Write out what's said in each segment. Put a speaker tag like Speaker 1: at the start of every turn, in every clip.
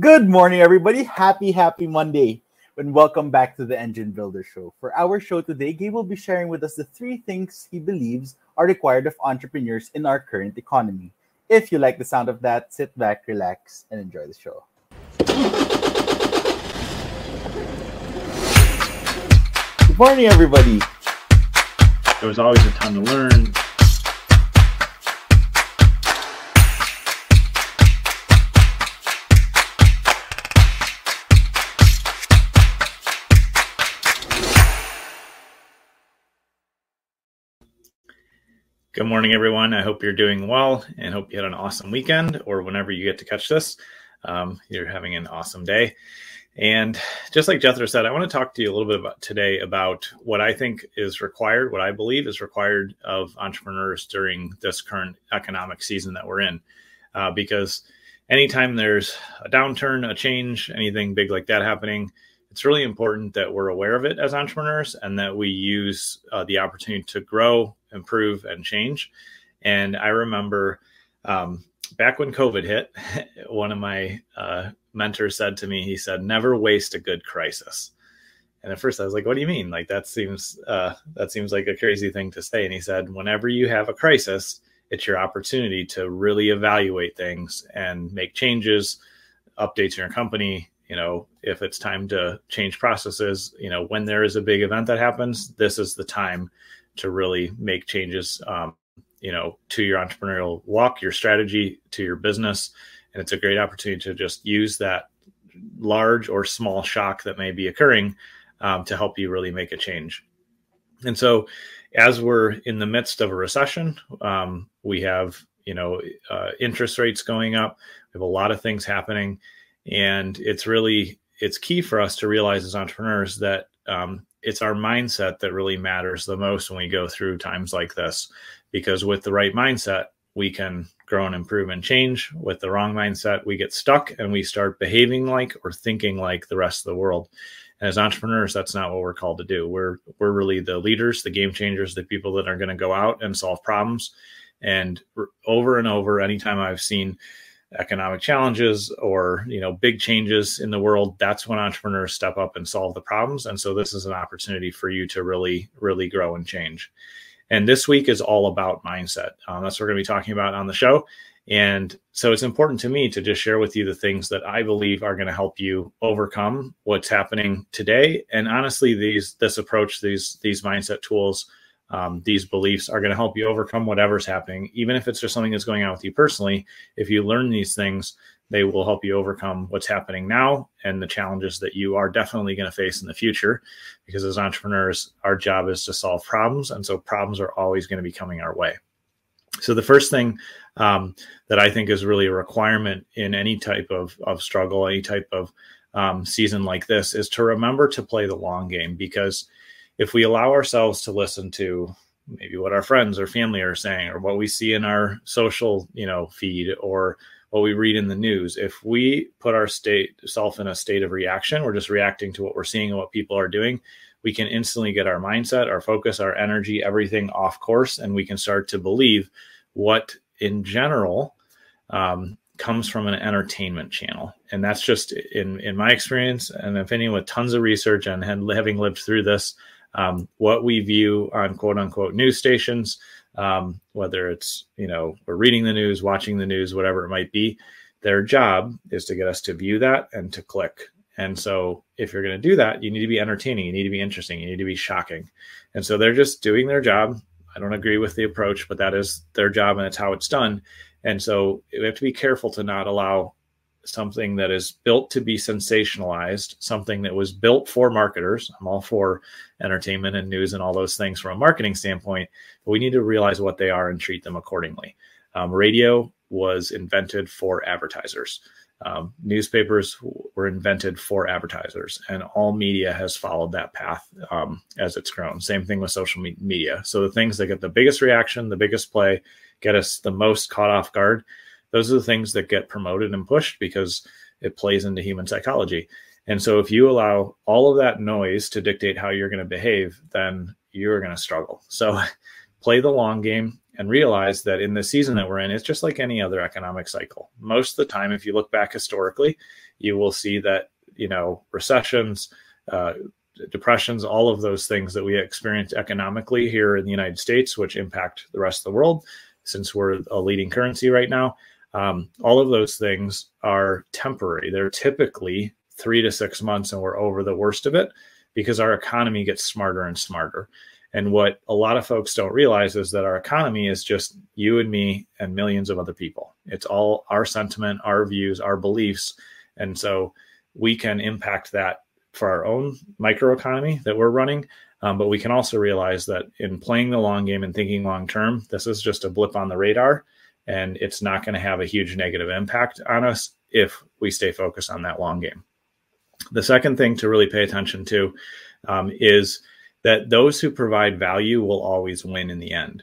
Speaker 1: Good morning, everybody. Happy, happy Monday. And welcome back to the Engine Builder Show. For our show today, Gabe will be sharing with us the three things he believes are required of entrepreneurs in our current economy. If you like the sound of that, sit back, relax, and enjoy the show. Good morning, everybody.
Speaker 2: There was always a ton to learn. Good morning, everyone. I hope you're doing well and hope you had an awesome weekend or whenever you get to catch this. Um, you're having an awesome day. And just like Jethro said, I want to talk to you a little bit about today about what I think is required, what I believe is required of entrepreneurs during this current economic season that we're in. Uh, because anytime there's a downturn, a change, anything big like that happening, it's really important that we're aware of it as entrepreneurs and that we use uh, the opportunity to grow, improve, and change. And I remember um, back when COVID hit, one of my uh, mentors said to me, he said, "Never waste a good crisis." And at first, I was like, "What do you mean? Like that seems uh, that seems like a crazy thing to say." And he said, "Whenever you have a crisis, it's your opportunity to really evaluate things and make changes, updates in your company, you know if it's time to change processes you know when there is a big event that happens this is the time to really make changes um, you know to your entrepreneurial walk your strategy to your business. And it's a great opportunity to just use that large or small shock that may be occurring um, to help you really make a change. And so as we're in the midst of a recession um, we have you know uh, interest rates going up. We have a lot of things happening. And it's really it's key for us to realize as entrepreneurs that um, it's our mindset that really matters the most when we go through times like this because with the right mindset we can grow and improve and change. With the wrong mindset we get stuck and we start behaving like or thinking like the rest of the world. And as entrepreneurs that's not what we're called to do. We're we're really the leaders the game changers the people that are going to go out and solve problems. And over and over anytime i've seen economic challenges or you know big changes in the world that's when entrepreneurs step up and solve the problems. And so this is an opportunity for you to really really grow and change. And this week is all about mindset. Um, that's what we're going to be talking about on the show. And so it's important to me to just share with you the things that i believe are going to help you overcome what's happening today. And honestly these this approach these these mindset tools um, these beliefs are going to help you overcome whatever's happening, even if it's just something that's going on with you personally. If you learn these things, they will help you overcome what's happening now and the challenges that you are definitely going to face in the future. Because as entrepreneurs, our job is to solve problems. And so problems are always going to be coming our way. So, the first thing um, that I think is really a requirement in any type of, of struggle, any type of um, season like this, is to remember to play the long game because if we allow ourselves to listen to maybe what our friends or family are saying or what we see in our social you know feed or what we read in the news if we put our state self in a state of reaction we're just reacting to what we're seeing and what people are doing we can instantly get our mindset our focus our energy everything off course and we can start to believe what in general um, comes from an entertainment channel. And that's just in in my experience and if anyone with tons of research and having lived through this um, what we view on quote unquote news stations, um, whether it's, you know, we're reading the news, watching the news, whatever it might be, their job is to get us to view that and to click. And so if you're going to do that, you need to be entertaining, you need to be interesting, you need to be shocking. And so they're just doing their job. I don't agree with the approach, but that is their job and it's how it's done. And so we have to be careful to not allow something that is built to be sensationalized, something that was built for marketers. I'm all for entertainment and news and all those things from a marketing standpoint, but we need to realize what they are and treat them accordingly. Um, radio was invented for advertisers. Um, newspapers were invented for advertisers, and all media has followed that path um, as it's grown. Same thing with social me- media. So the things that get the biggest reaction, the biggest play, get us the most caught off guard those are the things that get promoted and pushed because it plays into human psychology. And so if you allow all of that noise to dictate how you're going to behave, then you're going to struggle. So play the long game and realize that in the season that we're in, it's just like any other economic cycle. Most of the time, if you look back historically, you will see that, you know, recessions, uh, depressions, all of those things that we experience economically here in the United States, which impact the rest of the world, since we're a leading currency right now, um, all of those things are temporary. They're typically three to six months, and we're over the worst of it because our economy gets smarter and smarter. And what a lot of folks don't realize is that our economy is just you and me and millions of other people. It's all our sentiment, our views, our beliefs. And so we can impact that for our own microeconomy that we're running. Um, but we can also realize that in playing the long game and thinking long term, this is just a blip on the radar and it's not going to have a huge negative impact on us if we stay focused on that long game. The second thing to really pay attention to um, is that those who provide value will always win in the end.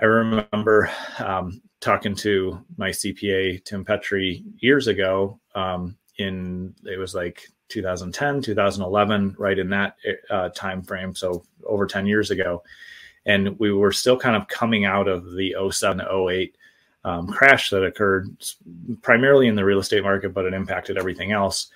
Speaker 2: I remember um, talking to my CPA Tim Petrie years ago. Um, in it was like 2010, 2011, right in that uh, time frame. So over 10 years ago, and we were still kind of coming out of the 07 08 um, crash that occurred primarily in the real estate market, but it impacted everything else.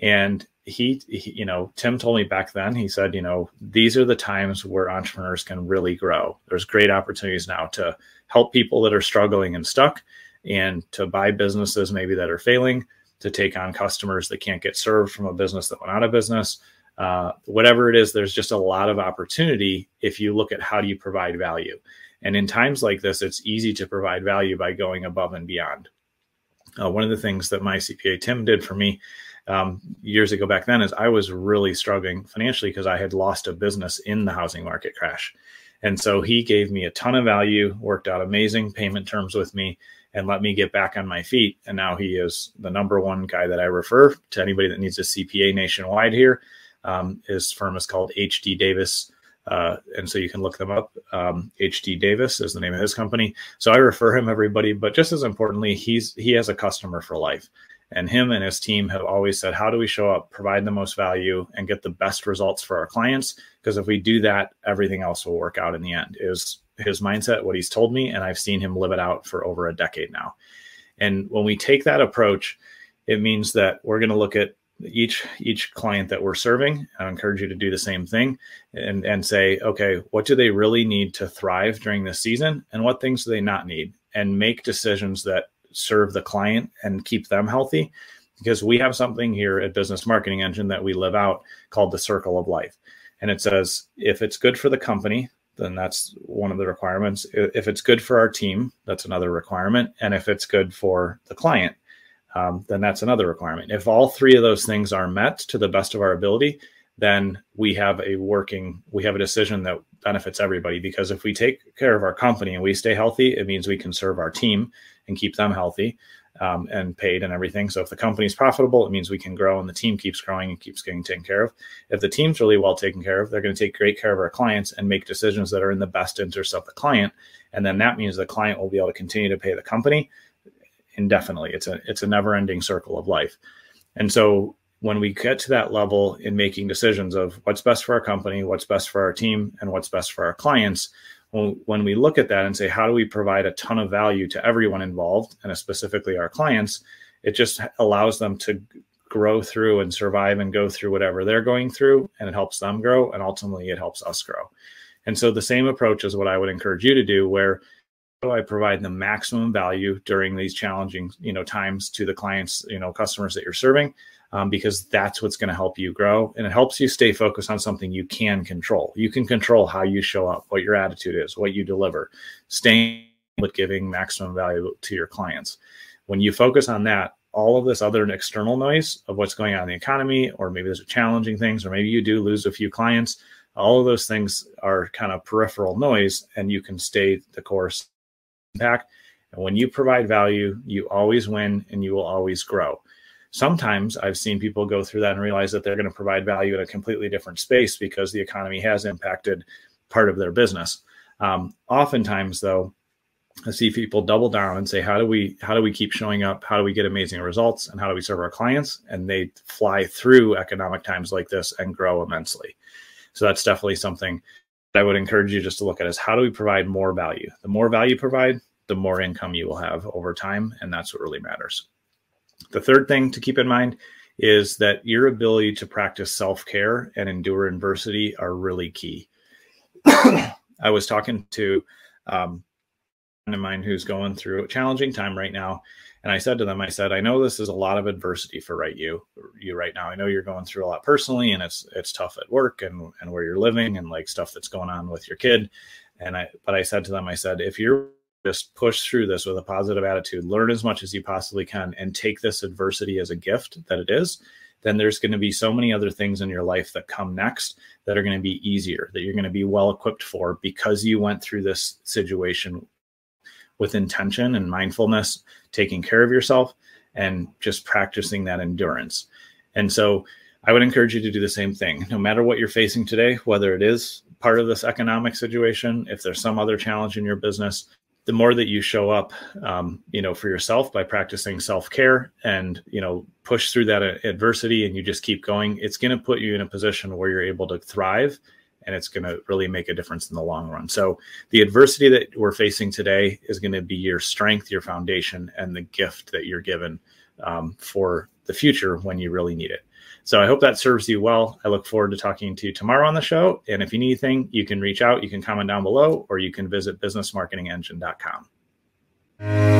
Speaker 2: And he, he, you know, Tim told me back then, he said, you know, these are the times where entrepreneurs can really grow. There's great opportunities now to help people that are struggling and stuck and to buy businesses maybe that are failing, to take on customers that can't get served from a business that went out of business. Uh, whatever it is, there's just a lot of opportunity if you look at how do you provide value. And in times like this, it's easy to provide value by going above and beyond. Uh, one of the things that my CPA Tim did for me um, years ago back then is I was really struggling financially because I had lost a business in the housing market crash. And so he gave me a ton of value, worked out amazing payment terms with me, and let me get back on my feet. And now he is the number one guy that I refer to anybody that needs a CPA nationwide here. Um, his firm is called HD Davis. Uh, and so you can look them up. Um, HD Davis is the name of his company. So I refer him everybody, but just as importantly, he's he has a customer for life. And him and his team have always said, how do we show up, provide the most value, and get the best results for our clients? Because if we do that, everything else will work out in the end. Is his mindset, what he's told me, and I've seen him live it out for over a decade now. And when we take that approach, it means that we're going to look at each each client that we're serving. I encourage you to do the same thing and and say, okay, what do they really need to thrive during this season, and what things do they not need, and make decisions that serve the client and keep them healthy. Because we have something here at Business Marketing Engine that we live out called the circle of life. And it says if it's good for the company, then that's one of the requirements. If it's good for our team, that's another requirement. And if it's good for the client, um, then that's another requirement. If all three of those things are met to the best of our ability, then we have a working, we have a decision that benefits everybody. Because if we take care of our company and we stay healthy, it means we can serve our team and keep them healthy um, and paid and everything. So if the company's profitable, it means we can grow and the team keeps growing and keeps getting taken care of. If the team's really well taken care of, they're going to take great care of our clients and make decisions that are in the best interest of the client. And then that means the client will be able to continue to pay the company indefinitely. It's a it's a never ending circle of life. And so when we get to that level in making decisions of what's best for our company, what's best for our team, and what's best for our clients, when we look at that and say, how do we provide a ton of value to everyone involved, and specifically our clients, it just allows them to grow through and survive and go through whatever they're going through, and it helps them grow, and ultimately it helps us grow. And so the same approach is what I would encourage you to do, where do I provide the maximum value during these challenging, you know, times to the clients, you know, customers that you're serving, um, because that's what's going to help you grow and it helps you stay focused on something you can control. You can control how you show up, what your attitude is, what you deliver, staying with giving maximum value to your clients. When you focus on that, all of this other external noise of what's going on in the economy, or maybe there's challenging things, or maybe you do lose a few clients, all of those things are kind of peripheral noise, and you can stay the course impact. And when you provide value, you always win and you will always grow. Sometimes I've seen people go through that and realize that they're going to provide value in a completely different space because the economy has impacted part of their business. Um, oftentimes, though, I see people double down and say, "How do we how do we keep showing up? How do we get amazing results? And how do we serve our clients?" And they fly through economic times like this and grow immensely. So that's definitely something I would encourage you just to look at is how do we provide more value? The more value you provide, the more income you will have over time. And that's what really matters. The third thing to keep in mind is that your ability to practice self care and endure adversity are really key. I was talking to um, a friend of mine who's going through a challenging time right now. And I said to them, I said, I know this is a lot of adversity for right you you right now. I know you're going through a lot personally and it's it's tough at work and, and where you're living and like stuff that's going on with your kid. And I but I said to them, I said, if you're just push through this with a positive attitude, learn as much as you possibly can, and take this adversity as a gift that it is, then there's going to be so many other things in your life that come next that are going to be easier, that you're going to be well equipped for because you went through this situation with intention and mindfulness, taking care of yourself and just practicing that endurance. And so I would encourage you to do the same thing. No matter what you're facing today, whether it is part of this economic situation, if there's some other challenge in your business, the more that you show up, um, you know, for yourself by practicing self care and you know push through that adversity, and you just keep going, it's going to put you in a position where you're able to thrive, and it's going to really make a difference in the long run. So the adversity that we're facing today is going to be your strength, your foundation, and the gift that you're given um, for the future when you really need it. So I hope that serves you well. I look forward to talking to you tomorrow on the show. And if you need anything, you can reach out, you can comment down below, or you can visit businessmarketingengine.com.